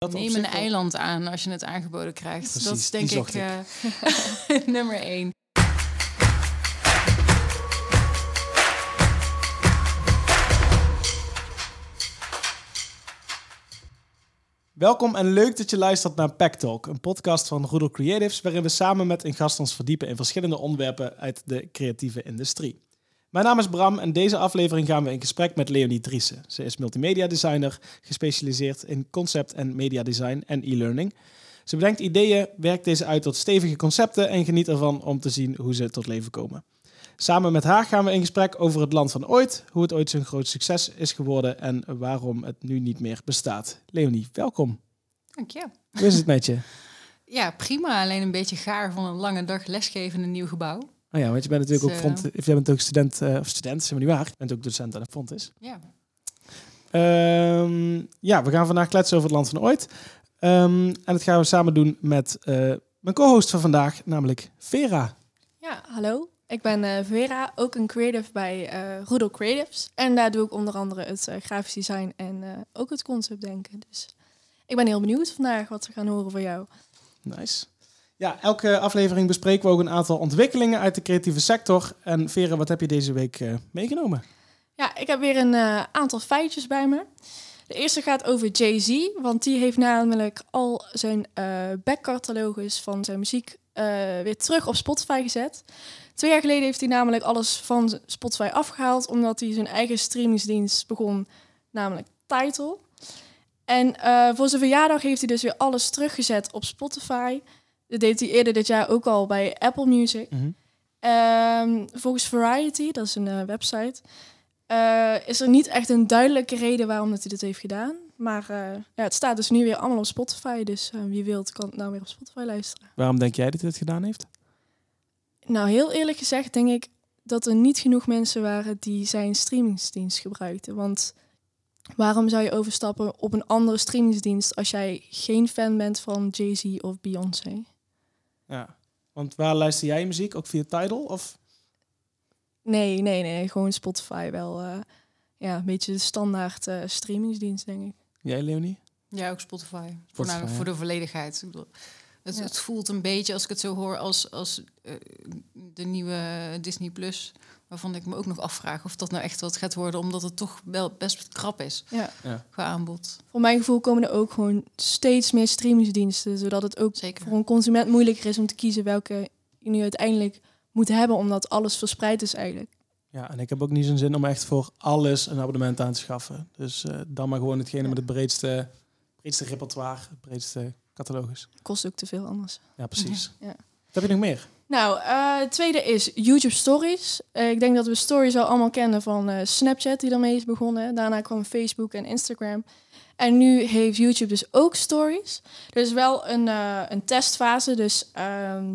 Dat Neem een wel- eiland aan als je het aangeboden krijgt. dat is denk ik eh, nummer één. Welkom en leuk dat je luistert naar Pack Talk, een podcast van Roedel Creatives, waarin we samen met een gast ons verdiepen in verschillende onderwerpen uit de creatieve industrie. Mijn naam is Bram en deze aflevering gaan we in gesprek met Leonie Driessen. Ze is multimedia designer, gespecialiseerd in concept en media design en e-learning. Ze bedenkt ideeën, werkt deze uit tot stevige concepten en geniet ervan om te zien hoe ze tot leven komen. Samen met haar gaan we in gesprek over het land van ooit, hoe het ooit zo'n groot succes is geworden en waarom het nu niet meer bestaat. Leonie, welkom. Dank je. Hoe is het met je? Ja, prima. Alleen een beetje gaar van een lange dag lesgeven in een nieuw gebouw. Oh ja, want je bent natuurlijk ook, Dus, front, jij bent ook student, eh, of student, zeg maar niet waar. Je bent ook docent aan de Fontis. Ja. Ehm ja, we gaan vandaag kletsen over het land van ooit. Ehm, en dat gaan we samen doen met eh, mijn co-host van vandaag, namelijk Vera. Ja, hallo. Ik ben eh, Vera, ook een creative bij eh Roedel Creatives. En daar doe ik onder andere het eh, grafisch design en eh, ook het concept denken. Dus ik ben heel benieuwd vandaag wat we gaan horen van jou. Nice. Ja, elke aflevering bespreken we ook een aantal ontwikkelingen uit de creatieve sector. En Vera, wat heb je deze week eh, meegenomen? Ja, ik heb weer een eh, aantal feitjes bij me. De eerste gaat over Jay-Z, want die heeft namelijk al zijn eh backcatalogus van zijn muziek weer terug op Spotify gezet. Twee jaar geleden heeft hij namelijk alles van Spotify afgehaald, omdat hij zijn eigen streamingsdienst begon, namelijk Tidal. En voor zijn verjaardag heeft hij dus weer alles teruggezet op Spotify. Dat deed hij eerder dit jaar ook al bij Apple Music. Ehm, volgens Variety, dat is een eh, website, eh, is er niet echt een duidelijke reden waarom dat hij dit heeft gedaan. Maar eh, ja, het staat dus nu weer allemaal op Spotify. Dus wie wilt kan het nou weer op Spotify luisteren. Waarom denk jij dat hij dit gedaan heeft? Nou, heel eerlijk gezegd denk ik dat er niet genoeg mensen waren die zijn streamingsdienst gebruikten. Want waarom zou je overstappen op een andere streamingsdienst als jij geen fan bent van Jay-Z of Beyoncé? Ja. Want waar luister jij muziek? Ook via Tidal? Of? Nee, nee, nee. Gewoon Spotify wel. eh, ja, een beetje de standaard eh, streamingsdienst, denk ik. Jij, Leonie? Ja, ook Spotify. Spotify, Voornamelijk ja. voor de volledigheid. Ik bedoel, het, Ja. het voelt een beetje, als ik het zo hoor, als, als eh, de nieuwe Disney Plus. Waarvan ik me ook nog afvraag of dat nou echt wat gaat worden. Omdat het toch wel best krap is Ja. Ja. qua aanbod. Voor mijn gevoel komen er ook gewoon steeds meer streamingsdiensten. Zodat het ook Zeker. voor een consument moeilijker is om te kiezen welke je nu uiteindelijk moet hebben. Omdat alles verspreid is eigenlijk. Ja, en ik heb ook niet zo'n zin om echt voor alles een abonnement aan te schaffen. Dus eh, dan maar gewoon hetgene Ja. met het breedste, breedste repertoire, het breedste catalogus. Kost ook te veel anders. Ja, precies. Ja. Wat heb je nog meer? Nou, eh, het tweede is YouTube Stories. Eh, ik denk dat we Stories al allemaal kennen van eh, Snapchat, die daarmee is begonnen. Daarna kwam Facebook en Instagram. En nu heeft YouTube dus ook Stories. Er is wel een, een testfase, dus ehm,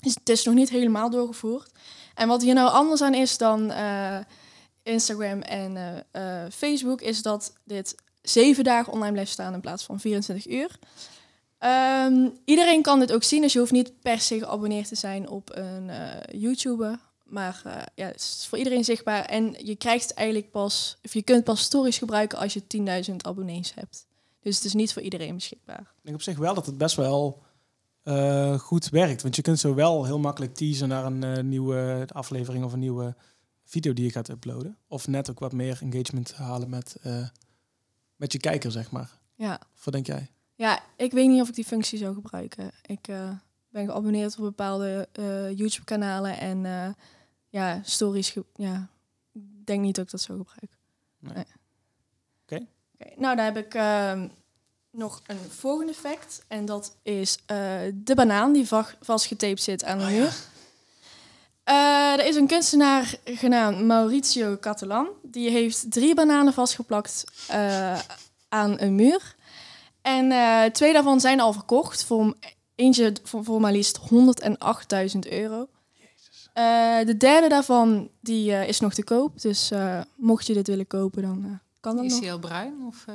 het is nog niet helemaal doorgevoerd. En wat hier nou anders aan is dan Instagram en Facebook, is dat dit zeven dagen online blijft staan in plaats van 24 uur. Ehm, iedereen kan dit ook zien, dus je hoeft niet per se geabonneerd te zijn op een eh, YouTuber. Maar eh, ja, het is voor iedereen zichtbaar. En je krijgt eigenlijk pas, of je kunt pas stories gebruiken als je 10.000 abonnees hebt. Dus het is niet voor iedereen beschikbaar. Ik denk op zich wel dat het best wel eh, goed werkt. Want je kunt zo wel heel makkelijk teasen naar een nieuwe aflevering of een nieuwe video die je gaat uploaden. Of net ook wat meer engagement halen met, met je kijker, zeg maar. Ja. Wat denk jij? Ja, ik weet niet of ik die functie zou gebruiken. Ik eh, ben geabonneerd op bepaalde eh, YouTube-kanalen en eh, ja, stories. ja, ik denk niet dat ik dat zou gebruiken. Nee. Oké. Nou, dan heb ik ehm, nog een volgende fact. En dat is de banaan die va- vastgetaped zit aan de Oh, muur. Er is een kunstenaar genaamd Mauricio Catalan. Die heeft drie bananen vastgeplakt aan een muur. En eh, twee daarvan zijn al verkocht. Voor, eentje voor, voor maar liefst 108.000 euro. Eh, de derde daarvan die, eh, is nog te koop. Dus eh, mocht je dit willen kopen, dan eh, kan dat Is nog. hij al bruin? Of, eh?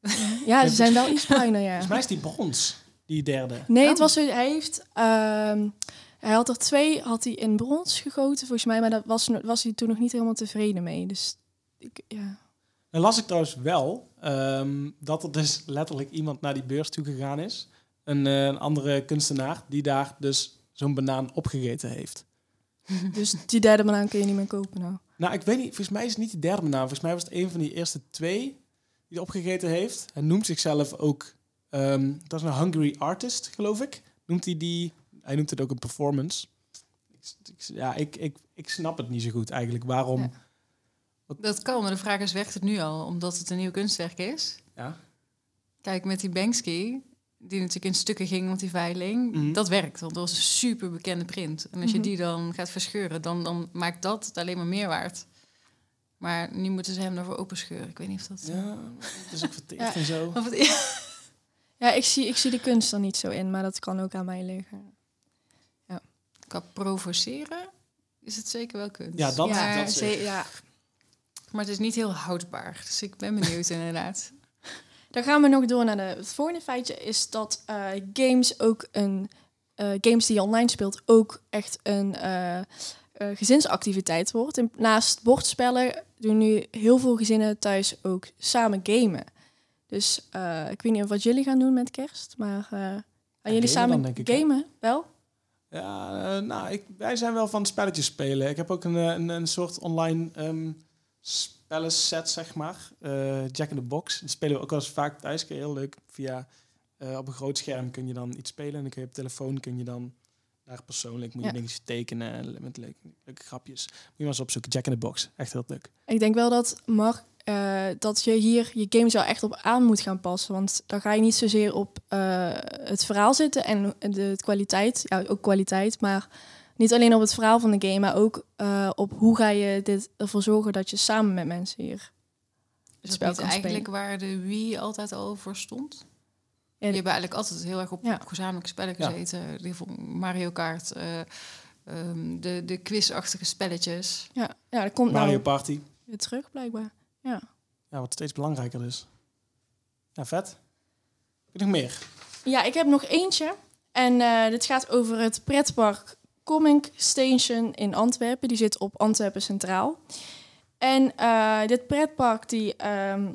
Ja, ze zijn wel iets bruiner, ja. Volgens mij is die brons, die derde. Nee, het was, hij heeft... ehm, hij had er twee had hij in brons gegoten, volgens mij. Maar daar was, was hij toen nog niet helemaal tevreden mee. Dus ik, ja. Dan las ik trouwens wel ehm, dat er dus letterlijk iemand naar die beurs toe gegaan is. Een, eh, een andere kunstenaar die daar dus zo'n banaan opgegeten heeft. Dus die derde banaan kun je niet meer kopen nou. Nou, ik weet niet, volgens mij is het niet de derde banaan. Volgens mij was het een van die eerste twee die het opgegeten heeft. Hij noemt zichzelf ook, ehm, dat is een hungry artist, geloof ik. Noemt hij die, hij noemt het ook een performance. Ja, ik, ik, ik snap het niet zo goed eigenlijk. Waarom? Ja. Dat kan, maar de vraag is, werkt het nu al? Omdat het een nieuw kunstwerk is? Ja. Kijk, met die Banksy, die natuurlijk in stukken ging met die veiling, Mhm. dat werkt. Want dat was een super bekende print. En als je Mhm. die dan gaat verscheuren, dan, dan maakt dat het alleen maar meer waard. Maar nu moeten ze hem daarvoor openscheuren. Ik weet niet of dat... Ja, het is ook verteerd Ja. en zo. Of het- Ja, ik zie, ik zie de kunst er niet zo in, maar dat kan ook aan mij liggen. Qua provoceren is het zeker wel kunst. Ja, dat- ja, dat ze- zeker. ja. Maar het is niet heel houdbaar. Dus ik ben benieuwd inderdaad. Dan gaan we nog door naar de, het volgende feitje. Is dat eh, games ook een... eh, games die je online speelt ook echt een eh, eh, gezinsactiviteit wordt. En naast bordspellen doen nu heel veel gezinnen thuis ook samen gamen. Dus eh, ik weet niet of wat jullie gaan doen met kerst, maar eh, gaan jullie gamen samen dan, ik, gamen? Wel? Ja, nou, ik, wij zijn wel van spelletjes spelen. Ik heb ook een, een, een soort online ehm spellenset, zeg maar. Eh, Jack in the Box. Dat spelen we ook wel eens vaak thuis. Kun je heel leuk via... eh, op een groot scherm kun je dan iets spelen. En dan kun je op telefoon kun je dan daar persoonlijk moet je Ja. dingetjes tekenen en met leuke, leuke grapjes. Moet je maar eens opzoeken. Jack in the Box. Echt heel leuk. Ik denk wel dat Mark, eh, dat je hier je games wel echt op aan moet gaan passen. Want dan ga je niet zozeer op het verhaal zitten en de, de kwaliteit. Ja, ook kwaliteit, maar niet alleen op het verhaal van de game, maar ook eh, op hoe ga je dit ervoor zorgen dat je samen met mensen hier. Is spel dat niet kan eigenlijk waar de Wii altijd al voor stond? Ja, Je hebt eigenlijk altijd heel erg op, Ja. gezamenlijke spellen Ja. gezeten. Geval Mario Kart, eh, ehm, de, de quizachtige spelletjes. Ja, ja dat komt Mario nou Party. weer terug blijkbaar. Ja. Ja, wat steeds belangrijker dus. Ja, vet. Heb je nog meer? Ja, ik heb nog eentje. En eh, dit gaat over het pretpark Coming Station in Antwerpen. Die zit op Antwerpen Centraal. En eh, dit pretpark die, ehm,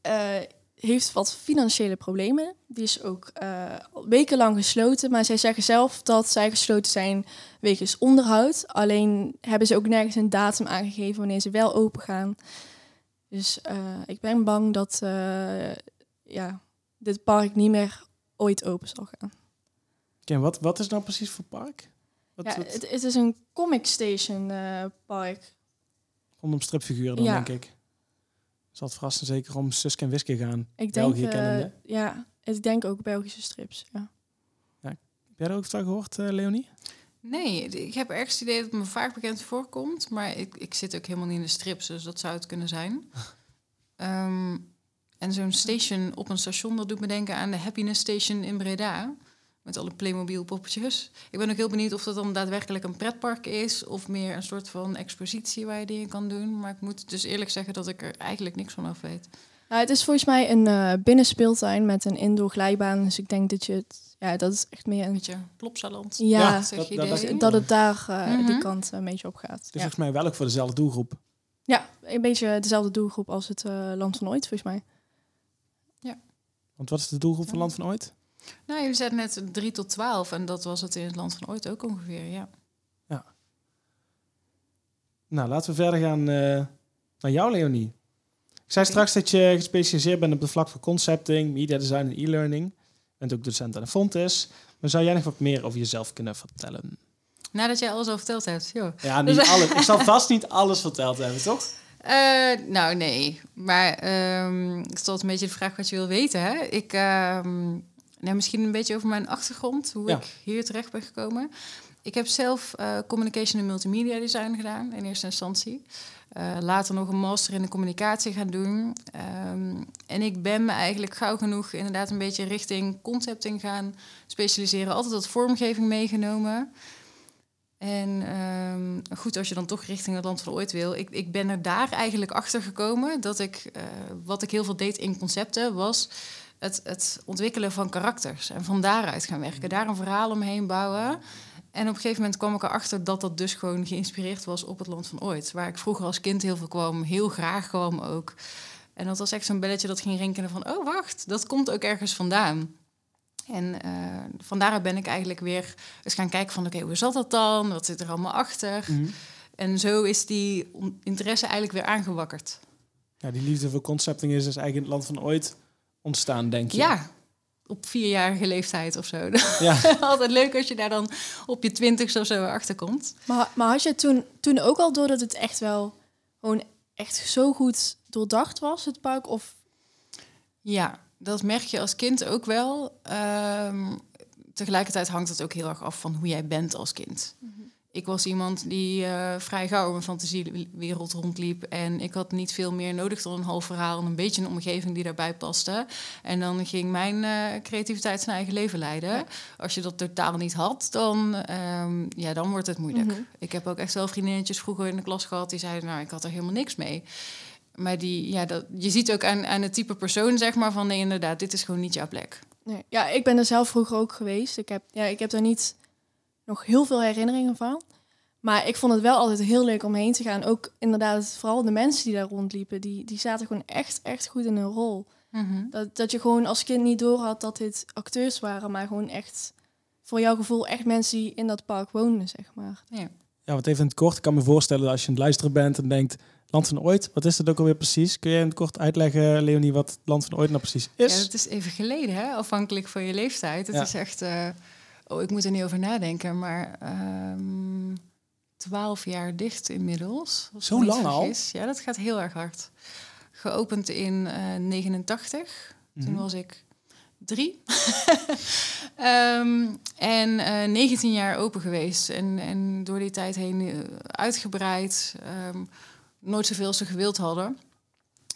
eh, heeft wat financiële problemen. Die is ook eh, wekenlang gesloten. Maar zij zeggen zelf dat zij gesloten zijn wegens onderhoud. Alleen hebben ze ook nergens een datum aangegeven wanneer ze wel open gaan. Dus ik ben bang dat ja, dit park niet meer ooit open zal gaan. Wat, wat is nou precies voor park? Wat, Ja, wat- het, het is een comic station eh, park. rondom stripfiguren dan, Ja. denk ik. Zal het verrassen zeker om Suske en Wiske gaan. Ik denk, België eh, kennende. ja, ik denk ook Belgische strips. Ja. Heb jij er ook van gehoord, eh, Leonie? Nee, ik heb ergens het idee dat het me vaak bekend voorkomt. Maar ik, ik zit ook helemaal niet in de strips, dus dat zou het kunnen zijn. Ehm, en zo'n station op een station, dat doet me denken aan de Happiness Station in Breda. Met alle Playmobil poppetjes. Ik ben ook heel benieuwd of dat dan daadwerkelijk een pretpark is... of meer een soort van expositie waar je dingen kan doen. Maar ik moet dus eerlijk zeggen dat ik er eigenlijk niks van af weet. Nou, het is volgens mij een eh binnenspeeltuin met een indoor glijbaan. Dus ik denk dat je het, ja, dat is echt meer Een beetje plopsaland. ja, Ja, zeg dat- je dat- idee? dat- dat het daar eh, Mhm. die kant een beetje op gaat. Het is Ja. volgens mij wel ook voor dezelfde doelgroep. ja, een beetje dezelfde doelgroep als het eh, Land van Ooit, volgens mij. Want wat is de doelgroep van Land van Ooit? Nou, je zei net 3 tot 12 en dat was het in het land van ooit ook ongeveer, ja. Nou, laten we verder gaan eh, naar jou, Leonie. Ik zei straks dat je gespecialiseerd bent op het vlak van concepting, media design en e-learning. Je bent ook docent aan de Fontes. Maar zou jij nog wat meer over jezelf kunnen vertellen? Nadat jij alles al verteld hebt, joh. Ja, niet alles. Ik zal vast niet alles verteld hebben, toch? Eh, nou, nee. Maar ehm het is altijd een beetje de vraag wat je wil weten, hè? Ik, ehm, nou, misschien een beetje over mijn achtergrond, hoe Ja. ik hier terecht ben gekomen. Ik heb zelf eh, communication en multimedia design gedaan in eerste instantie. Eh, later nog een master in de communicatie gaan doen. Ehm, en ik ben me eigenlijk gauw genoeg inderdaad een beetje richting concepting gaan specialiseren. Altijd wat vormgeving meegenomen. En ehm, goed, als je dan toch richting het land van ooit wil. Ik, ik ben er daar eigenlijk achter gekomen dat ik, eh, wat ik heel veel deed in concepten, was het, het ontwikkelen van karakters. En van daaruit gaan werken. Daar een verhaal omheen bouwen. En op een gegeven moment kwam ik erachter dat dat dus gewoon geïnspireerd was op het land van ooit. Waar ik vroeger als kind heel veel kwam, heel graag kwam ook. En dat was echt zo'n belletje dat ging rinkelen van... oh, wacht, dat komt ook ergens vandaan. En uh, van daaruit ben ik eigenlijk weer eens gaan kijken van... oké, hoe zat dat dan? Wat zit er allemaal achter? Mhm. En zo is die interesse eigenlijk weer aangewakkerd. Ja, die liefde voor concepting is dus eigenlijk in het land van ooit ontstaan, denk je? Ja, op vierjarige leeftijd of zo. Ja. Altijd leuk als je daar dan op je twintigste of zo achter komt. Maar, maar had je toen, toen ook al door dat het echt wel gewoon echt zo goed doordacht was, het park? Of... Ja, dat merk je als kind ook wel. Ehm, tegelijkertijd hangt het ook heel erg af van hoe jij bent als kind. Mhm. Ik was iemand die uh, vrij gauw in mijn fantasiewereld rondliep. En ik had niet veel meer nodig dan een half verhaal en een beetje een omgeving die daarbij paste. En dan ging mijn uh, creativiteit zijn eigen leven leiden. Als je dat totaal niet had, dan, um, ja, dan wordt het moeilijk. Mhm. Ik heb ook echt wel vriendinnetjes vroeger in de klas gehad die zeiden, nou, ik had er helemaal niks mee. Maar die, ja, dat, je ziet ook aan, aan het type persoon, zeg maar, van nee, inderdaad, dit is gewoon niet jouw plek. Nee. Ja, ik ben er zelf vroeger ook geweest. Ik heb, ja, ik heb daar niet nog heel veel herinneringen van. Maar ik vond het wel altijd heel leuk om heen te gaan. Ook inderdaad, vooral de mensen die daar rondliepen, die, die zaten gewoon echt, echt goed in hun rol. Dat, dat je gewoon als kind niet door had dat dit acteurs waren, maar gewoon echt, voor jouw gevoel, echt mensen die in dat park woonden, zeg maar. Ja. Ja, want even in het kort, ik kan me voorstellen dat als je aan het luisteren bent en denkt, Land van Ooit, wat is dat ook alweer precies? Kun je in het kort uitleggen, Leonie, wat Land van Ooit nou precies is? Ja, het is even geleden, hè? afhankelijk van je leeftijd. Het Ja. is echt, eh, oh, ik moet er niet over nadenken, maar ehm, twaalf jaar dicht inmiddels. Zo lang al? Ja, dat gaat heel erg hard. Geopend in eh 89. Toen Mhm. was ik drie. Ehm, en eh 19 jaar open geweest. En, en door die tijd heen eh, uitgebreid. Ehm, nooit zoveel als ze gewild hadden.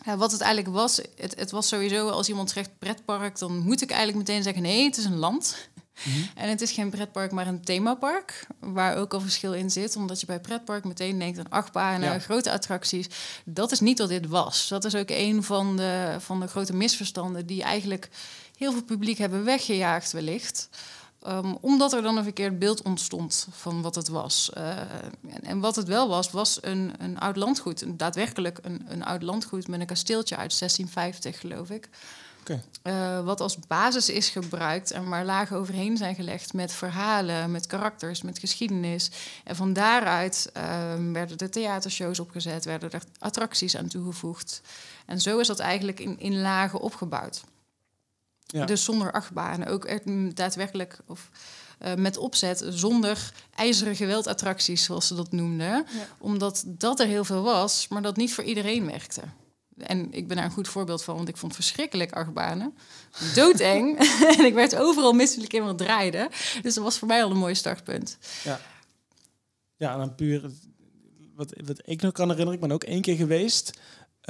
Ja, wat het eigenlijk was, het, het was sowieso als iemand zegt pretpark, dan moet ik eigenlijk meteen zeggen nee, het is een land. Mhm. En het is geen pretpark, maar een themapark, waar ook al verschil in zit. Omdat je bij pretpark meteen denkt aan achtbanen, Ja. grote attracties. Dat is niet wat dit was. Dat is ook een van de, van de grote misverstanden die eigenlijk heel veel publiek hebben weggejaagd wellicht. Um, omdat er dan een verkeerd beeld ontstond van wat het was. Uh, en, en, wat het wel was, was een, een oud landgoed. Een, daadwerkelijk een, een oud landgoed met een kasteeltje uit 1650, geloof ik. Okay. Uh, wat als basis is gebruikt en waar lagen overheen zijn gelegd met verhalen, met karakters, met geschiedenis. En van daaruit uh, werden er theatershows opgezet, werden er attracties aan toegevoegd. En zo is dat eigenlijk in, in lagen opgebouwd. Ja. Dus zonder achtbanen, ook echt daadwerkelijk of uh, met opzet, zonder ijzeren geweldattracties, zoals ze dat noemden. Ja. Omdat dat er heel veel was, maar dat niet voor iedereen werkte. En ik ben daar een goed voorbeeld van, want ik vond verschrikkelijk achtbanen. Doodeng. en ik werd overal misselijk in wat draaide. Dus dat was voor mij al een mooi startpunt. Ja, ja en dan puur... Wat, wat ik nog kan herinneren, ik ben ook één keer geweest...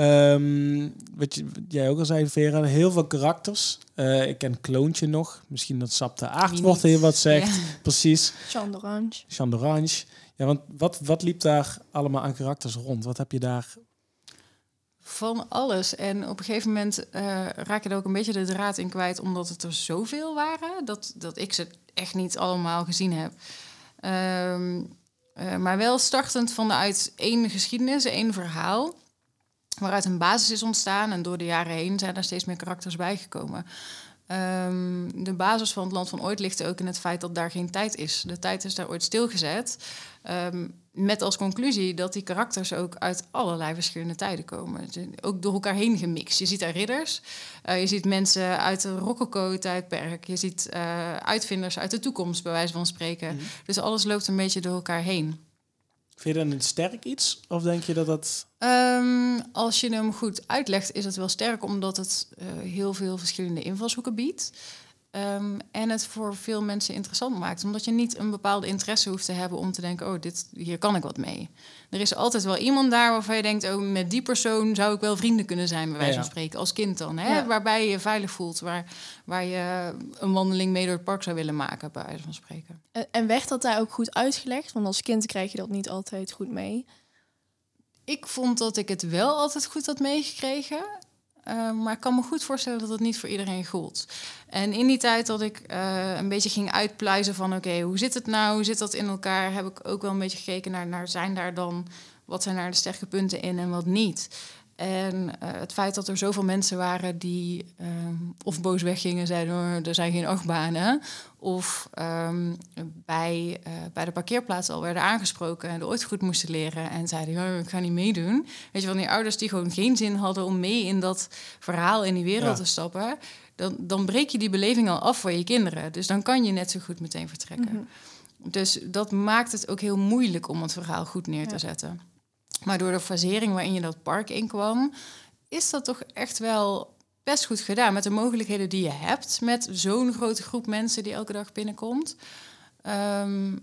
Um, wat, je, wat jij ook al zei, Vera, heel veel karakters. Uh, ik ken Kloontje nog. Misschien dat Sap de Aardwortel hier wat zegt. Ja. Precies. Jean d'Orange. Jean d'Orange. Ja, want wat, wat liep daar allemaal aan karakters rond? Wat heb je daar... Van alles. En op een gegeven moment uh, raak je er ook een beetje de draad in kwijt... omdat het er zoveel waren, dat, dat ik ze echt niet allemaal gezien heb. Um, uh, maar wel startend vanuit één geschiedenis, één verhaal waaruit een basis is ontstaan. En door de jaren heen zijn er steeds meer karakters bijgekomen. Um, de basis van het land van ooit ligt ook in het feit dat daar geen tijd is. De tijd is daar ooit stilgezet. Um, met als conclusie dat die karakters ook uit allerlei verschillende tijden komen. Ook door elkaar heen gemixt. Je ziet daar ridders, uh, je ziet mensen uit de rococo-tijdperk, je ziet uh, uitvinders uit de toekomst, bij wijze van spreken. Mm -hmm. Dus alles loopt een beetje door elkaar heen. Vind je dan een sterk iets? Of denk je dat dat... Um, als je hem goed uitlegt, is het wel sterk... omdat het uh, heel veel verschillende invalshoeken biedt. Um, en het voor veel mensen interessant maakt. Omdat je niet een bepaalde interesse hoeft te hebben... om te denken, oh, dit, hier kan ik wat mee. Er is altijd wel iemand daar waarvan je denkt... oh, met die persoon zou ik wel vrienden kunnen zijn... bij wijze van ja, ja. spreken, als kind dan. Hè? Ja. Waarbij je je veilig voelt. Waar, waar je een wandeling mee door het park zou willen maken... bij wijze van spreken. En werd dat daar ook goed uitgelegd? Want als kind krijg je dat niet altijd goed mee. Ik vond dat ik het wel altijd goed had meegekregen. Eh, maar ik kan me goed voorstellen dat het niet voor iedereen gold. En in die tijd dat ik eh, een beetje ging uitpluizen van... oké, hoe zit het nou, hoe zit dat in elkaar... heb ik ook wel een beetje gekeken naar, naar zijn daar dan... wat zijn daar de sterke punten in en wat niet. En eh, het feit dat er zoveel mensen waren die ehm, of boos weggingen, zeiden oh, er zijn geen achtbanen. Of ehm, bij, uh, bij de parkeerplaats al werden aangesproken en er ooit goed moesten leren. En zeiden, oh, ik ga niet meedoen. Weet je, van die ouders die gewoon geen zin hadden om mee in dat verhaal in die wereld Ja. te stappen. Dan, dan breek je die beleving al af voor je kinderen. Dus dan kan je net zo goed meteen vertrekken. Mhm. Dus dat maakt het ook heel moeilijk om het verhaal goed neer te Ja. zetten. Maar door de fasering waarin je dat park inkwam, is dat toch echt wel best goed gedaan. Met de mogelijkheden die je hebt, met zo'n grote groep mensen die elke dag binnenkomt. Ehm,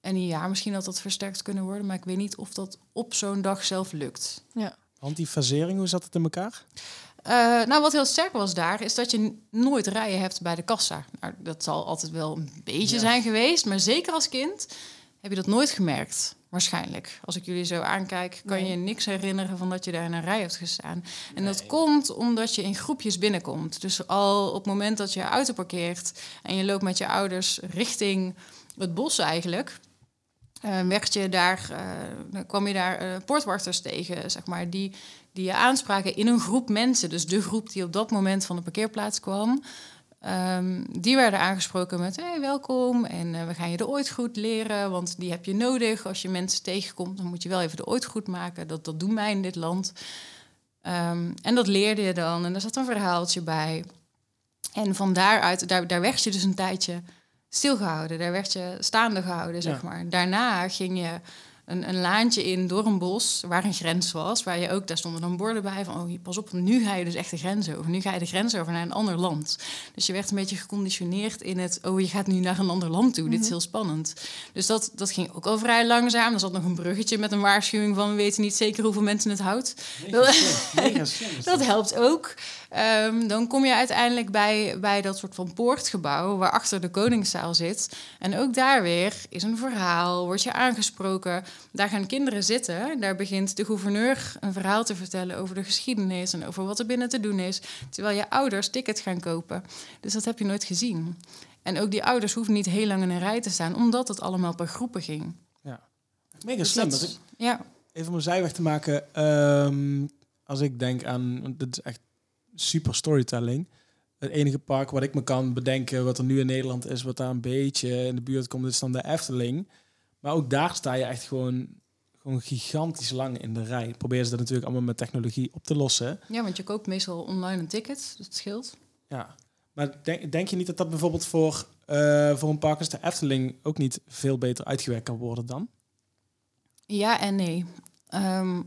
en ja, misschien had dat versterkt kunnen worden, maar ik weet niet of dat op zo'n dag zelf lukt. Want die fasering, hoe zat het in elkaar? Eh, nou, wat heel sterk was daar, is dat je nooit rijen hebt bij de kassa. Nou, dat zal altijd wel een beetje Ja. zijn geweest, maar zeker als kind heb je dat nooit gemerkt. Waarschijnlijk. Als ik jullie zo aankijk, kan Nee. je niks herinneren van dat je daar in een rij hebt gestaan. En dat komt omdat je in groepjes binnenkomt. Dus al op het moment dat je auto parkeert en je loopt met je ouders richting het bos eigenlijk. eh, werd je daar, eh, kwam je daar eh, poortwachters tegen, zeg maar, die, die je aanspraken in een groep mensen. Dus de groep die op dat moment van de parkeerplaats kwam. Ehm, die werden aangesproken met hey, welkom en eh, we gaan je de ooit goed leren, want die heb je nodig. Als je mensen tegenkomt, dan moet je wel even de ooit goed maken. Dat, dat doen wij in dit land. Ehm, en dat leerde je dan en er zat een verhaaltje bij. En van daaruit, daar, daar werd je dus een tijdje stilgehouden. Daar werd je staande gehouden, zeg Ja. maar. Daarna ging je een, een laantje in door een bos waar een grens was. Waar je ook, daar stonden dan borden bij van... oh, pas op, nu ga je dus echt de grens over. Nu ga je de grens over naar een ander land. Dus je werd een beetje geconditioneerd in het... oh, je gaat nu naar een ander land toe. Dit is heel spannend. Dus dat, dat ging ook al vrij langzaam. Er zat nog een bruggetje met een waarschuwing van... we weten niet zeker hoeveel mensen het houdt. Mega slim, mega slim is Dat helpt ook. Ehm, dan kom je uiteindelijk bij, bij dat soort van poortgebouw waarachter de koningszaal zit. En ook daar weer is een verhaal, word je aangesproken. Daar gaan kinderen zitten. Daar begint de gouverneur een verhaal te vertellen over de geschiedenis en over wat er binnen te doen is. Terwijl je ouders tickets gaan kopen. Dus dat heb je nooit gezien. En ook die ouders hoeven niet heel lang in een rij te staan, omdat het allemaal per groepen ging. Mega Dus slim. dat- Dat ik, ja, even om een zijweg te maken. ehm, als ik denk aan... Dit is echt super storytelling. Het enige park wat ik me kan bedenken... wat er nu in Nederland is... wat daar een beetje in de buurt komt... is dan de Efteling. Maar ook daar sta je echt gewoon... gewoon gigantisch lang in de rij. Proberen ze dat natuurlijk allemaal met technologie op te lossen. ja, want je koopt meestal online een ticket, dus dat scheelt. Ja. Maar denk, denk je niet dat dat bijvoorbeeld voor, eh, voor een park als de Efteling... ook niet veel beter uitgewerkt kan worden dan? Ja en nee. Ehm,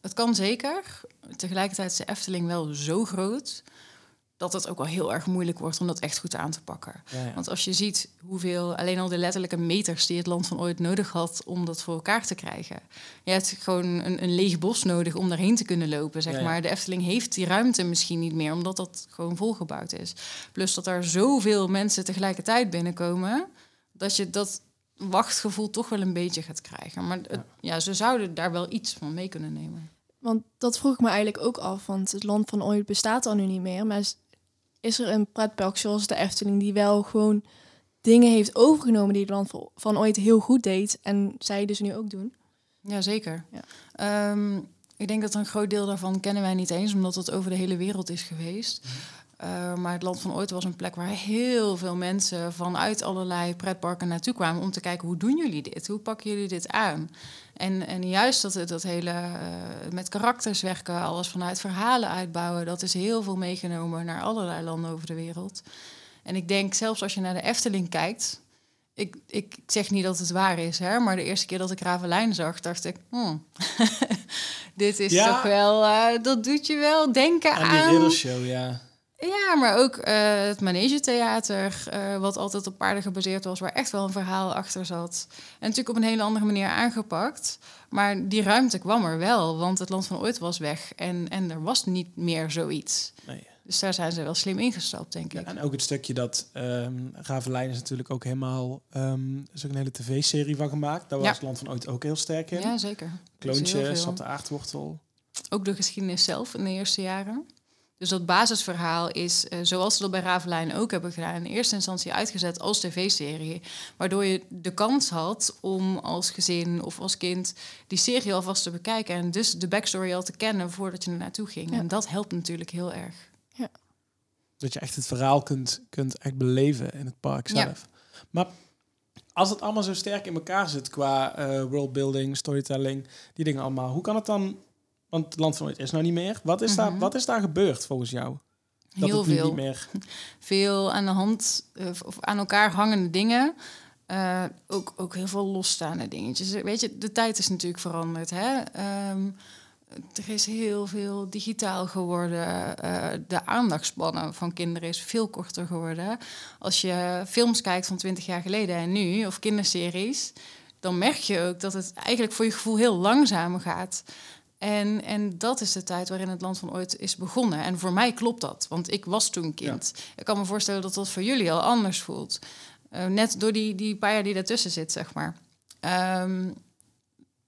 het kan zeker. Tegelijkertijd is de Efteling wel zo groot dat het ook wel heel erg moeilijk wordt om dat echt goed aan te pakken. Ja, ja. Want als je ziet hoeveel, alleen al de letterlijke meters die het land van ooit nodig had om dat voor elkaar te krijgen. Je hebt gewoon een, een leeg bos nodig om daarheen te kunnen lopen, zeg Ja, maar. De Efteling heeft die ruimte misschien niet meer, omdat dat gewoon volgebouwd is. Plus dat er zoveel mensen tegelijkertijd binnenkomen, dat je dat wachtgevoel toch wel een beetje gaat krijgen. Maar het- ja, ze zouden daar wel iets van mee kunnen nemen. Want dat vroeg ik me eigenlijk ook af, want het land van ooit bestaat al nu niet meer. Maar is, is er een pretpark zoals de Efteling die wel gewoon dingen heeft overgenomen die het land van- van ooit heel goed deed en zij dus nu ook doen? Jazeker. Ja. Ehm, ik denk dat een groot deel daarvan kennen wij niet eens, omdat het over de hele wereld is geweest. Uh, maar het Land van Ooit was een plek waar heel veel mensen vanuit allerlei pretparken naartoe kwamen om te kijken hoe doen jullie dit? Hoe pakken jullie dit aan? En, en juist dat, dat hele uh, met karakters werken, alles vanuit verhalen uitbouwen, dat is heel veel meegenomen naar allerlei landen over de wereld. En ik denk zelfs als je naar de Efteling kijkt, ik, ik zeg niet dat het waar is, hè, maar de eerste keer dat ik Ravelijn zag, dacht ik, hmm, dit is Ja. toch wel, uh, dat doet je wel denken En aan... die riddershow, ja. Ja, maar ook uh, het Manegetheater, uh, wat altijd op paarden gebaseerd was, waar echt wel een verhaal achter zat. En natuurlijk op een hele andere manier aangepakt. Maar die ruimte kwam er wel, want het land van ooit was weg en, en er was niet meer zoiets. Nee. Dus daar zijn ze wel slim ingestapt, denk ik. Ja, en ook het stukje dat um, Ravelijn is natuurlijk ook helemaal... Um, is ook een hele tv-serie van gemaakt. Daar was Ja. het land van ooit ook heel sterk in. Ja, zeker. Kloontje. Sap de Aardwortel. Ook de geschiedenis zelf in de eerste jaren. Dus dat basisverhaal is, eh, zoals ze dat bij Ravelijn ook hebben gedaan, in eerste instantie uitgezet als tv-serie. Waardoor je de kans had om als gezin of als kind die serie alvast te bekijken. En dus de backstory al te kennen voordat je er naartoe ging. Ja. En dat helpt natuurlijk heel erg. Dat je echt het verhaal kunt, kunt echt beleven in het park Ja. zelf. Maar als het allemaal zo sterk in elkaar zit qua eh, worldbuilding, storytelling, die dingen allemaal, hoe kan het dan? Want het land van ooit is nou niet meer. Wat is, daar, Mhm. wat is daar gebeurd volgens jou? Dat heel het veel. niet meer. veel aan de hand uh, of aan elkaar hangende dingen. Uh, ook, ook heel veel losstaande dingetjes. Weet je, de tijd is natuurlijk veranderd. Hè? Um, er is heel veel digitaal geworden. Uh, de aandachtspannen van kinderen is veel korter geworden. Als je films kijkt van 20 jaar geleden en nu, of kinderseries, dan merk je ook dat het eigenlijk voor je gevoel heel langzamer gaat. En, en dat is de tijd waarin het land van ooit is begonnen. En voor mij klopt dat, want ik was toen kind. Ja. Ik kan me voorstellen dat dat voor jullie al anders voelt. Uh, net door die, die paar jaar die daartussen zit, zeg maar. Um,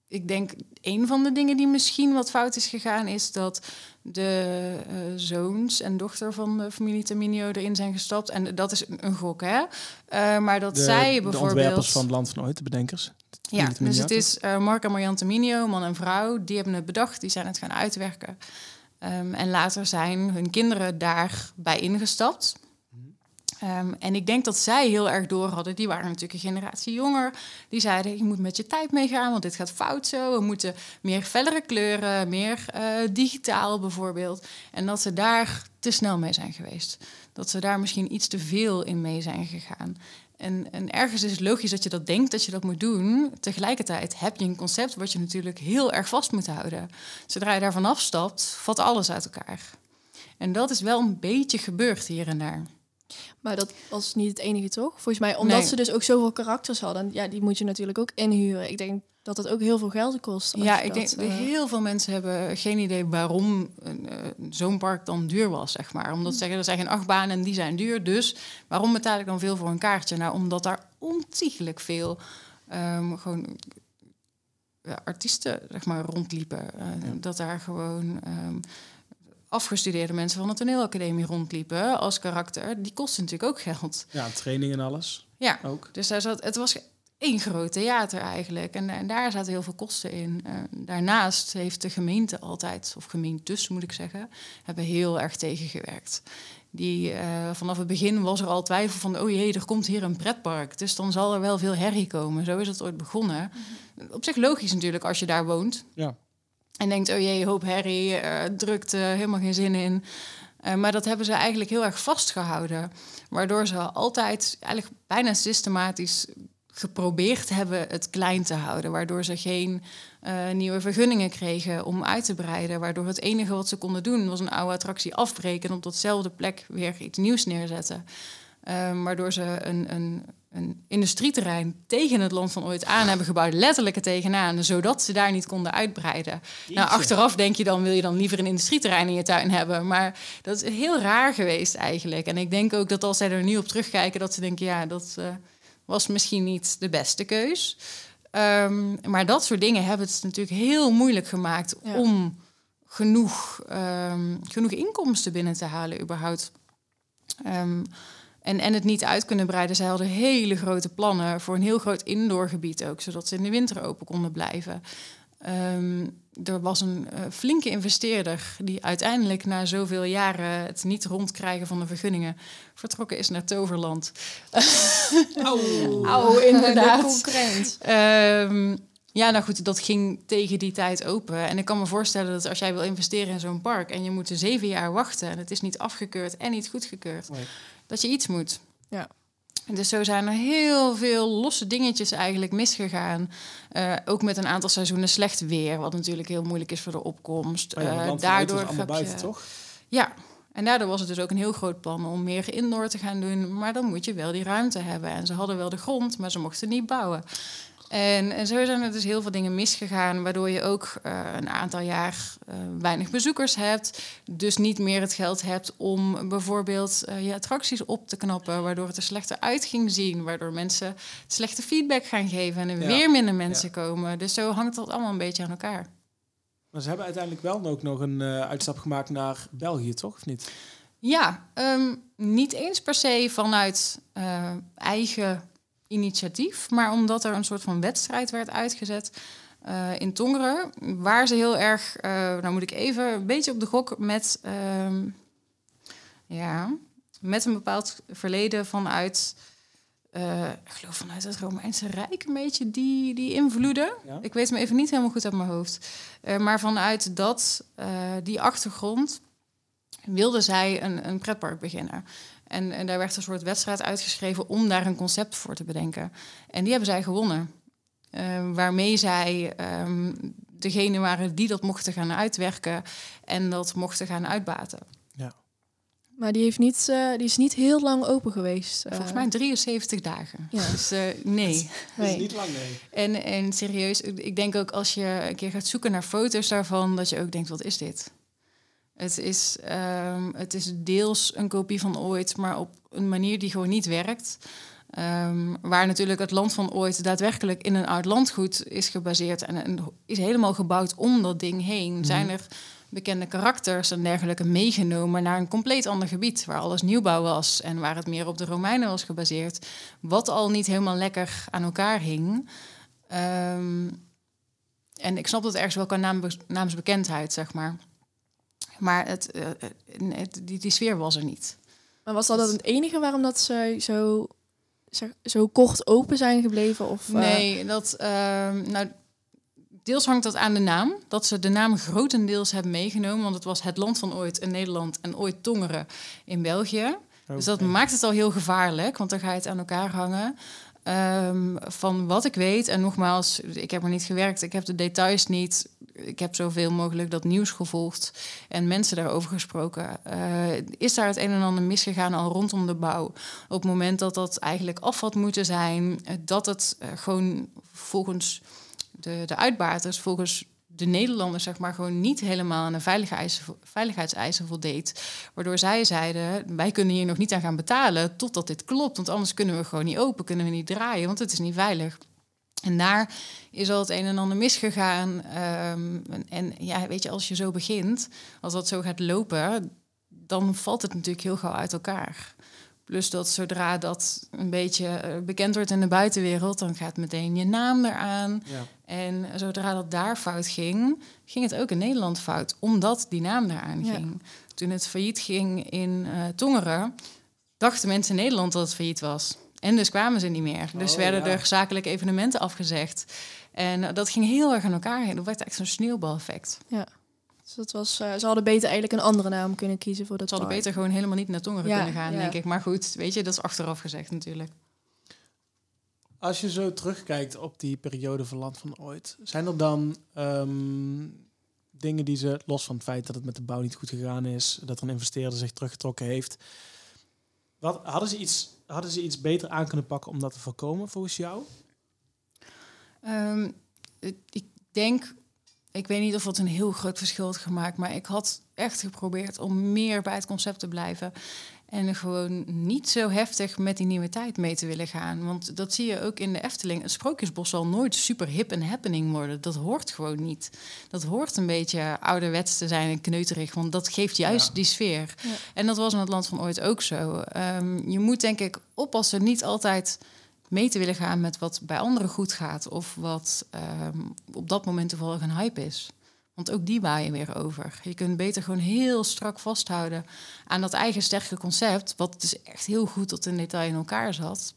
ik denk, een van de dingen die misschien wat fout is gegaan... is dat de uh, zoons en dochter van de familie Terminio erin zijn gestapt. En dat is een, een gok, hè? Uh, maar dat de, zij de bijvoorbeeld... ontwerpers van het land van ooit, de bedenkers. Ja, dus het is uh, Mark en Terminio, man en vrouw. Die hebben het bedacht, die zijn het gaan uitwerken. Um, en later zijn hun kinderen daarbij ingestapt. Um, en ik denk dat zij heel erg door hadden. Die waren natuurlijk een generatie jonger. Die zeiden, je moet met je tijd meegaan, want dit gaat fout zo. We moeten meer fellere kleuren, meer uh, digitaal bijvoorbeeld. En dat ze daar te snel mee zijn geweest. Dat ze daar misschien iets te veel in mee zijn gegaan. En, en, ergens is het logisch dat je dat denkt, dat je dat moet doen. Tegelijkertijd heb je een concept wat je natuurlijk heel erg vast moet houden. Zodra je daarvan afstapt, valt alles uit elkaar. En dat is wel een beetje gebeurd hier en daar. Maar dat was niet het enige, toch? Volgens mij, omdat nee. ze dus ook zoveel karakters hadden. Ja, die moet je natuurlijk ook inhuren. Ik denk dat het ook heel veel geld kost. Ja, ik dat, denk uh... heel veel mensen hebben geen idee waarom uh, zo'n park dan duur was, zeg maar. Omdat ze zeggen, er zijn geen achtbanen en die zijn duur. Dus waarom betaal ik dan veel voor een kaartje? Nou, omdat daar ontiegelijk veel um, gewoon ja, artiesten, zeg maar, rondliepen. Uh, ja. Dat daar gewoon... Um, afgestudeerde mensen van de toneelacademie rondliepen als karakter, die kosten natuurlijk ook geld. Ja, training en alles. Ja, ook. Dus daar zat, het was één groot theater eigenlijk. En, en daar zaten heel veel kosten in. Uh, daarnaast heeft de gemeente altijd, of gemeentes moet ik zeggen, hebben heel erg tegengewerkt. Die, uh, vanaf het begin was er al twijfel van, oh jee, er komt hier een pretpark. Dus dan zal er wel veel herrie komen. Zo is het ooit begonnen. Mm -hmm. Op zich logisch natuurlijk als je daar woont. Ja. En denkt, oh jee, hoop herrie, uh, drukte, helemaal geen zin in. Uh, maar dat hebben ze eigenlijk heel erg vastgehouden. Waardoor ze altijd, eigenlijk bijna systematisch geprobeerd hebben het klein te houden. Waardoor ze geen nieuwe vergunningen kregen om uit te breiden. Waardoor het enige wat ze konden doen was een oude attractie afbreken... en op datzelfde plek weer iets nieuws neerzetten. Uh, waardoor ze een, een, een industrieterrein tegen het land van ooit aan hebben gebouwd, letterlijk er tegenaan, zodat ze daar niet konden uitbreiden. Jeetje. Nou, achteraf denk je dan, wil je dan liever een industrieterrein in je tuin hebben. Maar dat is heel raar geweest eigenlijk. En ik denk ook dat als zij er nu op terugkijken, dat ze denken, ja, dat uh, was misschien niet de beste keus. Um, maar dat soort dingen hebben het natuurlijk heel moeilijk gemaakt ja. om genoeg, um, genoeg inkomsten binnen te halen überhaupt. Um, en, en het niet uit kunnen breiden. Zij hadden hele grote plannen voor een heel groot indoorgebied ook, zodat ze in de winter open konden blijven. Um, er was een uh, flinke investeerder die uiteindelijk na zoveel jaren het niet rondkrijgen van de vergunningen vertrokken is naar Toverland. Auw, Auw inderdaad. De concurrent. Um, ja, nou goed, dat ging tegen die tijd open. En ik kan me voorstellen dat als jij wil investeren in zo'n park en je moet er zeven jaar wachten en het is niet afgekeurd en niet goedgekeurd, nee. Dat je iets moet. Ja. En dus zo zijn er heel veel losse dingetjes eigenlijk misgegaan. Uh, ook met een aantal seizoenen slecht weer, wat natuurlijk heel moeilijk is voor de opkomst. Oh ja, uh, daardoor allemaal buiten, je... toch? Ja, en daardoor was het dus ook een heel groot plan om meer indoor te gaan doen. Maar dan moet je wel die ruimte hebben. En ze hadden wel de grond, maar ze mochten niet bouwen. En, en, zo zijn er dus heel veel dingen misgegaan, waardoor je ook uh, een aantal jaar uh, weinig bezoekers hebt. Dus niet meer het geld hebt om bijvoorbeeld uh, je attracties op te knappen, waardoor het er slechter uit ging zien. Waardoor mensen slechte feedback gaan geven en er ja. weer minder mensen ja. komen. Dus zo hangt dat allemaal een beetje aan elkaar. Maar ze hebben uiteindelijk wel ook nog een eh, uitstap gemaakt naar België, toch? Of niet? Ja, ehm, niet eens per se vanuit eh, eigen initiatief, maar omdat er een soort van wedstrijd werd uitgezet eh, in Tongeren, waar ze heel erg, uh, nou moet ik even een beetje op de gok met, ehm, ja, met een bepaald verleden vanuit, uh, ik geloof vanuit het Romeinse Rijk een beetje die, die invloeden. Ja. Ik weet hem even niet helemaal goed uit mijn hoofd, maar vanuit dat, die achtergrond wilde zij een, een pretpark beginnen. En, en daar werd een soort wedstrijd uitgeschreven om daar een concept voor te bedenken. En die hebben zij gewonnen. Uh, waarmee zij um, degene waren die dat mochten gaan uitwerken en dat mochten gaan uitbaten. Ja. Maar die, heeft niet, uh, die is niet heel lang open geweest. Uh, Volgens mij 73 dagen. Ja. Dus nee. Dat is niet lang, nee. En, en serieus, ik denk ook als je een keer gaat zoeken naar foto's daarvan, dat je ook denkt, wat is dit? Het is, um, het is deels een kopie van ooit, maar op een manier die gewoon niet werkt. Um, waar natuurlijk het land van ooit daadwerkelijk in een oud landgoed is gebaseerd en, en is helemaal gebouwd om dat ding heen. Mm. Zijn er bekende karakters en dergelijke meegenomen naar een compleet ander gebied, waar alles nieuwbouw was en waar het meer op de Romeinen was gebaseerd, wat al niet helemaal lekker aan elkaar hing. Um, en ik snap dat ergens wel qua naam, naamsbekendheid, zeg maar. Maar het, uh, het, die, die sfeer was er niet. Maar was dat dan het enige waarom dat ze zo, zo, zo kort open zijn gebleven? Of, uh... Nee, dat, uh, nou, deels hangt dat aan de naam. Dat ze de naam grotendeels hebben meegenomen. Want het was het land van ooit in Nederland en ooit Tongeren in België. Okay. Dus dat maakt het al heel gevaarlijk, want dan ga je het aan elkaar hangen. Um, van wat ik weet, en nogmaals, ik heb er niet gewerkt, ik heb de details niet. Ik heb zoveel mogelijk dat nieuws gevolgd en mensen daarover gesproken. Uh, is daar het een en ander misgegaan al rondom de bouw? Op het moment dat dat eigenlijk af had moeten zijn, dat het uh, gewoon volgens de, de uitbaters, volgens de Nederlanders zeg maar gewoon niet helemaal aan de veiligheidseisen, veiligheidseisen voldeed. Waardoor zij zeiden, wij kunnen hier nog niet aan gaan betalen totdat dit klopt. Want anders kunnen we gewoon niet open, kunnen we niet draaien, want het is niet veilig. En daar is al het een en ander misgegaan. Um, en, ja, weet je, als je zo begint, als dat zo gaat lopen, dan valt het natuurlijk heel gauw uit elkaar. Plus dat zodra dat een beetje bekend wordt in de buitenwereld, dan gaat meteen je naam eraan. Ja. En zodra dat daar fout ging, ging het ook in Nederland fout, omdat die naam eraan Ja. ging. Toen het failliet ging in eh, Tongeren, dachten mensen in Nederland dat het failliet was. En dus kwamen ze niet meer. Dus Oh, werden ja. er zakelijke evenementen afgezegd. En eh, dat ging heel erg aan elkaar heen. Dat werd echt zo'n sneeuwbaleffect. Dus dat was, eh, ze hadden beter eigenlijk een andere naam kunnen kiezen voor dat Ze hadden park. beter gewoon helemaal niet naar Tongeren Ja, kunnen gaan, ja. denk ik. Maar goed, weet je, dat is achteraf gezegd natuurlijk. Als je zo terugkijkt op die periode van Land van Ooit, zijn er dan ehm, dingen die ze, los van het feit dat het met de bouw niet goed gegaan is, dat een investeerder zich teruggetrokken heeft, wat, hadden, ze iets, hadden ze iets beter aan kunnen pakken om dat te voorkomen volgens jou? Ehm, ik ik denk, ik weet niet of het een heel groot verschil had gemaakt, maar ik had echt geprobeerd om meer bij het concept te blijven. En gewoon niet zo heftig met die nieuwe tijd mee te willen gaan. Want dat zie je ook in de Efteling. Het Sprookjesbos zal nooit super hip en happening worden. Dat hoort gewoon niet. Dat hoort een beetje ouderwets te zijn en kneuterig. Want dat geeft juist Ja. die sfeer. Ja. En dat was in het Land van Ooit ook zo. Ehm, je moet denk ik oppassen niet altijd mee te willen gaan met wat bij anderen goed gaat. Of wat ehm, op dat moment toevallig een hype is. Want ook die waaien weer over. Je kunt beter gewoon heel strak vasthouden aan dat eigen sterke concept. Wat dus echt heel goed tot in detail in elkaar zat.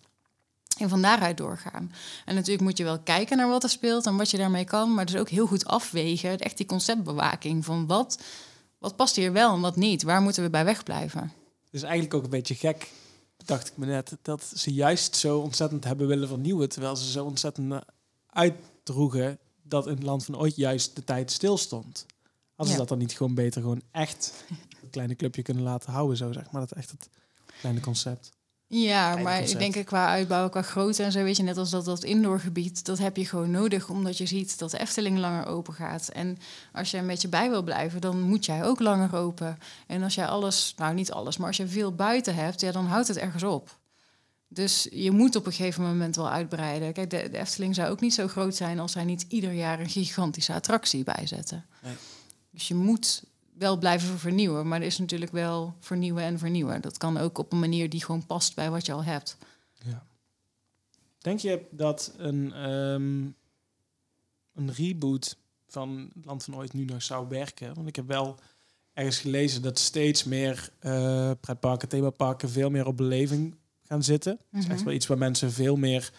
En van daaruit doorgaan. En natuurlijk moet je wel kijken naar wat er speelt en wat je daarmee kan. Maar dus ook heel goed afwegen. Echt die conceptbewaking van wat, wat past hier wel en wat niet. Waar moeten we bij wegblijven? Het is eigenlijk ook een beetje gek, dacht ik me net, dat ze juist zo ontzettend hebben willen vernieuwen, terwijl ze zo ontzettend eh, uitdroegen dat in het Land van Ooit juist de tijd stilstond. Hadden ze Ja. dat dan niet gewoon beter gewoon echt een kleine clubje kunnen laten houden, zo zeg maar, dat echt het kleine concept. Ja, maar concept. ik denk qua uitbouw, qua grootte en zo, weet je, net als dat, dat indoorgebied, dat heb je gewoon nodig, omdat je ziet dat de Efteling langer open gaat. En als je een beetje bij wil blijven, dan moet jij ook langer open. En als jij alles, nou niet alles, maar als je veel buiten hebt, ja, dan houdt het ergens op. Dus je moet op een gegeven moment wel uitbreiden. Kijk, de, de Efteling zou ook niet zo groot zijn als zij niet ieder jaar een gigantische attractie bijzetten. Nee. Dus je moet wel blijven vernieuwen, maar er is natuurlijk wel vernieuwen en vernieuwen. Dat kan ook op een manier die gewoon past bij wat je al hebt. Denk je dat een, ehm, een reboot van het Land van Ooit nu nog zou werken? Want ik heb wel ergens gelezen dat steeds meer eh pretparken, themaparken veel meer op beleving gaan zitten. Dat is echt Mhm. wel iets waar mensen veel meer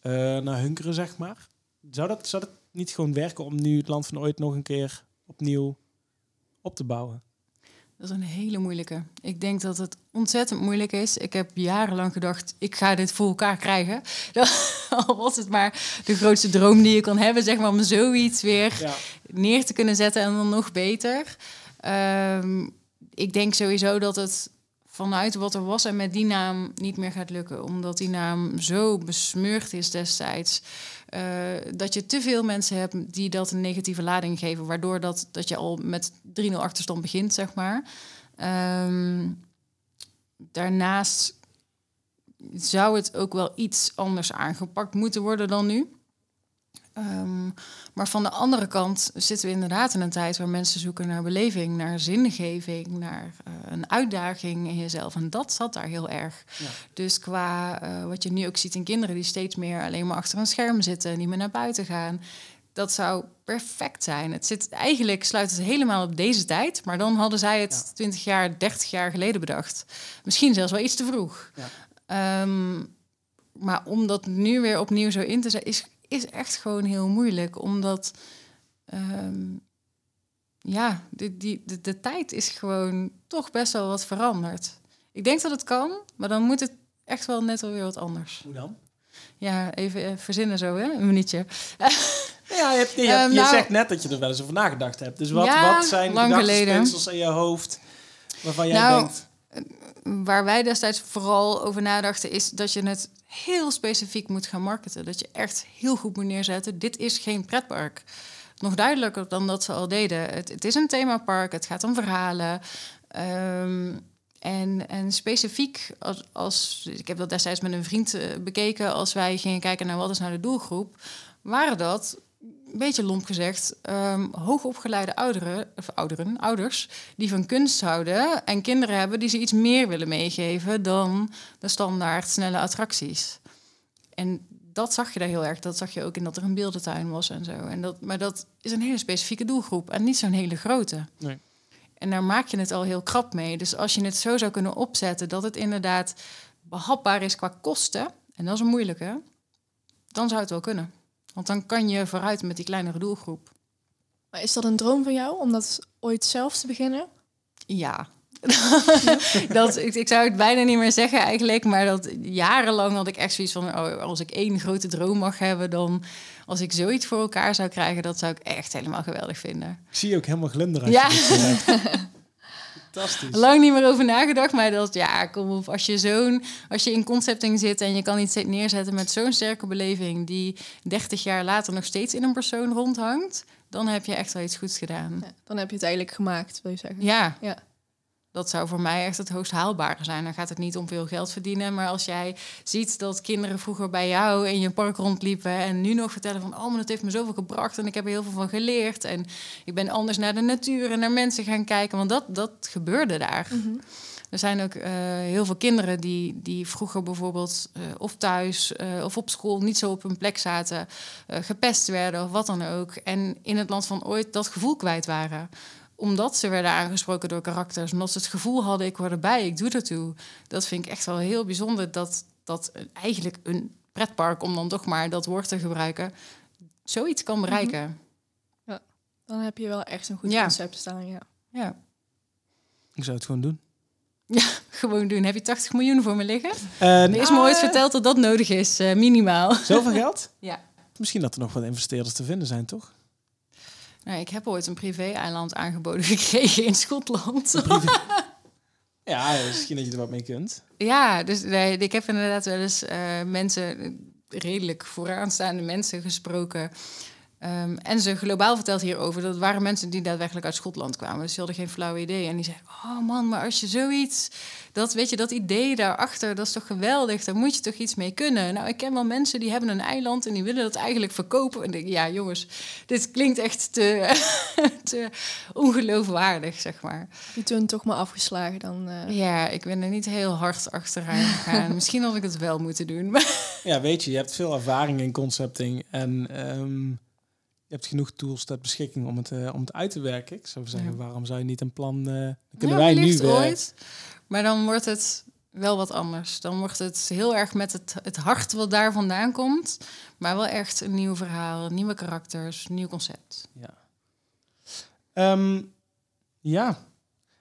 eh, naar hunkeren, zeg maar. Zou dat, zou dat niet gewoon werken om nu het Land van Ooit nog een keer opnieuw op te bouwen? Dat is een hele moeilijke. Ik denk dat het ontzettend moeilijk is. Ik heb jarenlang gedacht, ik ga dit voor elkaar krijgen. Al was het maar de grootste droom die je kan hebben, zeg maar, om zoiets weer Ja. neer te kunnen zetten en dan nog beter. Ehm, ik denk sowieso dat het vanuit wat er was en met die naam niet meer gaat lukken. Omdat die naam zo besmeurd is destijds. eh, dat je te veel mensen hebt die dat een negatieve lading geven. Waardoor dat, dat je al met 3-0 achterstand begint, zeg maar. Ehm, daarnaast zou het ook wel iets anders aangepakt moeten worden dan nu. Ehm, maar van de andere kant zitten we inderdaad in een tijd waar mensen zoeken naar beleving, naar zingeving, naar eh, een uitdaging in jezelf. En dat zat daar heel erg. Ja. Dus qua eh, wat je nu ook ziet in kinderen die steeds meer alleen maar achter een scherm zitten, niet meer naar buiten gaan. Dat zou perfect zijn. Het zit eigenlijk sluit het helemaal op deze tijd, maar dan hadden zij het Ja. 20 jaar, 30 jaar geleden bedacht. Misschien zelfs wel iets te vroeg. Ja. Ehm, maar om dat nu weer opnieuw zo in te zetten, is, is echt gewoon heel moeilijk. Omdat, ehm, ja, de, die, de, de tijd is gewoon toch best wel wat veranderd. Ik denk dat het kan, maar dan moet het echt wel net wel weer wat anders. Hoe dan? Ja, even eh, verzinnen zo, hè? Een minuutje. Ja, je, hebt, je, hebt- je nou- zegt net dat je er wel eens over nagedacht hebt. Dus wat, Ja, wat zijn gedachtespinsels in je hoofd waarvan jij Nou, denkt... Waar wij destijds vooral over nadachten, is dat je het heel specifiek moet gaan marketen. Dat je echt heel goed moet neerzetten. Dit is geen pretpark. Nog duidelijker dan dat ze al deden. Het, het is een themapark, het gaat om verhalen. Ehm, en, en specifiek, als, als, ik heb dat destijds met een vriend eh, bekeken, als wij gingen kijken naar wat is nou de doelgroep, waren dat, een beetje lomp gezegd, ehm, hoogopgeleide ouderen, of ouderen, ouders, die van kunst houden en kinderen hebben die ze iets meer willen meegeven dan de standaard snelle attracties. En dat zag je daar heel erg. Dat zag je ook in dat er een beeldentuin was en zo. En dat, maar dat is een hele specifieke doelgroep en niet zo'n hele grote. Nee. En daar maak je het al heel krap mee. Dus als je het zo zou kunnen opzetten dat het inderdaad behapbaar is qua kosten, en dat is een moeilijke, dan zou het wel kunnen. Want dan kan je vooruit met die kleinere doelgroep. Maar is dat een droom van jou om dat ooit zelf te beginnen? Ja. dat, ik, ik zou het bijna niet meer zeggen eigenlijk, maar dat jarenlang had ik echt zoiets van, oh, als ik één grote droom mag hebben, dan als ik zoiets voor elkaar zou krijgen, dat zou ik echt helemaal geweldig vinden. Ik zie je ook helemaal glunderen. als Ja. Fantastisch. Lang niet meer over nagedacht, maar dat, ja, kom op, als je zo'n, als je in concepting zit en je kan iets neerzetten met zo'n sterke beleving die 30 jaar later nog steeds in een persoon rondhangt, dan heb je echt wel iets goeds gedaan. Ja, dan heb je het eigenlijk gemaakt, wil je zeggen. Ja, Ja. Dat zou voor mij echt het hoogst haalbare zijn. Dan gaat het niet om veel geld verdienen. Maar als jij ziet dat kinderen vroeger bij jou in je park rondliepen... en nu nog vertellen van... oh, maar dat heeft me zoveel gebracht en ik heb er heel veel van geleerd... en ik ben anders naar de natuur en naar mensen gaan kijken. Want dat, dat gebeurde daar. Mhm. Er zijn ook eh, heel veel kinderen die, die vroeger bijvoorbeeld eh, of thuis eh, of op school niet zo op hun plek zaten, gepest werden of wat dan ook. En in het land van ooit dat gevoel kwijt waren. Omdat ze werden aangesproken door karakters, omdat ze het gevoel hadden, ik hoor erbij, ik doe ertoe. Dat vind ik echt wel heel bijzonder dat, dat eigenlijk een pretpark, om dan toch maar dat woord te gebruiken, zoiets kan bereiken. Dan heb je wel echt een goed Ja. concept staan, ja. Ja, Ik zou het gewoon doen. gewoon doen. Heb je 80 miljoen voor me liggen? Uh, Er is me ooit verteld dat dat nodig is, eh, minimaal. Zoveel geld? Ja. Misschien dat er nog wat investeerders te vinden zijn, toch? Nou, ik heb ooit een privé-eiland aangeboden gekregen in Schotland. Ja, misschien dat je er wat mee kunt. ja, dus nee, ik heb inderdaad wel eens eh, mensen, redelijk vooraanstaande mensen gesproken... Ehm, en ze globaal vertelt hierover dat het waren mensen die daadwerkelijk uit Schotland kwamen. Dus ze hadden geen flauw idee. En die zeiden, oh man, maar als je zoiets... Dat, weet je, dat idee daarachter, dat is toch geweldig? Daar moet je toch iets mee kunnen? Nou, ik ken wel mensen die hebben een eiland en die willen dat eigenlijk verkopen. En denk, ja jongens, dit klinkt echt te, te ongeloofwaardig, zeg maar. Die toen toch maar afgeslagen dan... eh. Ja, ik ben er niet heel hard achteraan gegaan. Misschien had ik het wel moeten doen. maar- Ja, weet je, je hebt veel ervaring in concepting en ehm, je hebt genoeg tools ter beschikking om het, eh, om het uit te werken. Ik zou zeggen, Ja. waarom zou je niet een plan... eh, dan kunnen Ja, wij nu weer... ooit. Maar dan wordt het wel wat anders. Dan wordt het heel erg met het, het hart wat daar vandaan komt. Maar wel echt een nieuw verhaal, nieuwe karakters, nieuw concept. Ja. Ehm, ja,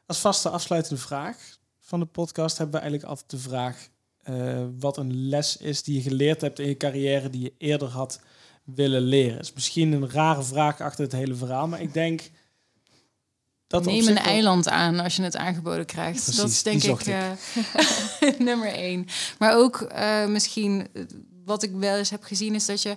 als vaste afsluitende vraag van de podcast hebben we eigenlijk altijd de vraag... eh, wat een les is die je geleerd hebt in je carrière die je eerder had willen leren. is misschien een rare vraag achter het hele verhaal, maar ik denk... Dat Neem een eiland aan als je het aangeboden krijgt. Precies, dat is denk ik eh, nummer één. Maar ook eh, misschien wat ik wel eens heb gezien is dat je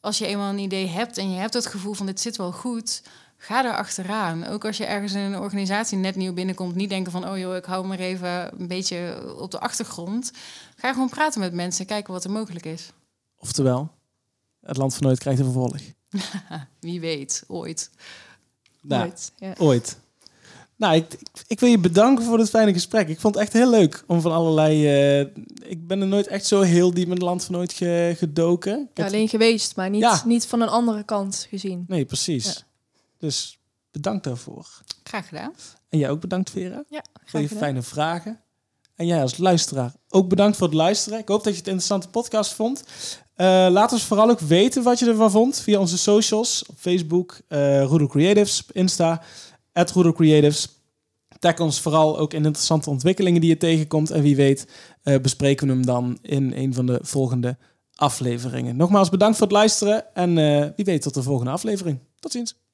als je eenmaal een idee hebt en je hebt het gevoel van dit zit wel goed, ga er achteraan. Ook als je ergens in een organisatie net nieuw binnenkomt, niet denken van oh joh, ik hou maar even een beetje op de achtergrond. Ga gewoon praten met mensen, kijken wat er mogelijk is. Oftewel, het land van nooit krijgt een vervolg. Wie weet, ooit. Nou, Ooit, ja. Ooit. Nou, ik, ik, ik wil je bedanken voor dit fijne gesprek. Ik vond het echt heel leuk om van allerlei... eh, ik ben er nooit echt zo heel diep in het land van nooit ge- gedoken. Alleen geweest, maar niet, Ja. niet van een andere kant gezien. Nee, precies. Ja. Dus bedankt daarvoor. Graag gedaan. En jij ook bedankt, Vera, Ja, voor je gedaan. fijne vragen. En jij als luisteraar ook bedankt voor het luisteren. Ik hoop dat je het een interessante podcast vond. Eh, laat ons vooral ook weten wat je ervan vond via onze socials. Op Facebook, Roodle Creatives, Insta, at Creatives. Tag ons vooral ook in interessante ontwikkelingen die je tegenkomt. En wie weet eh, bespreken we hem dan in een van de volgende afleveringen. Nogmaals bedankt voor het luisteren. En wie weet tot de volgende aflevering. Tot ziens.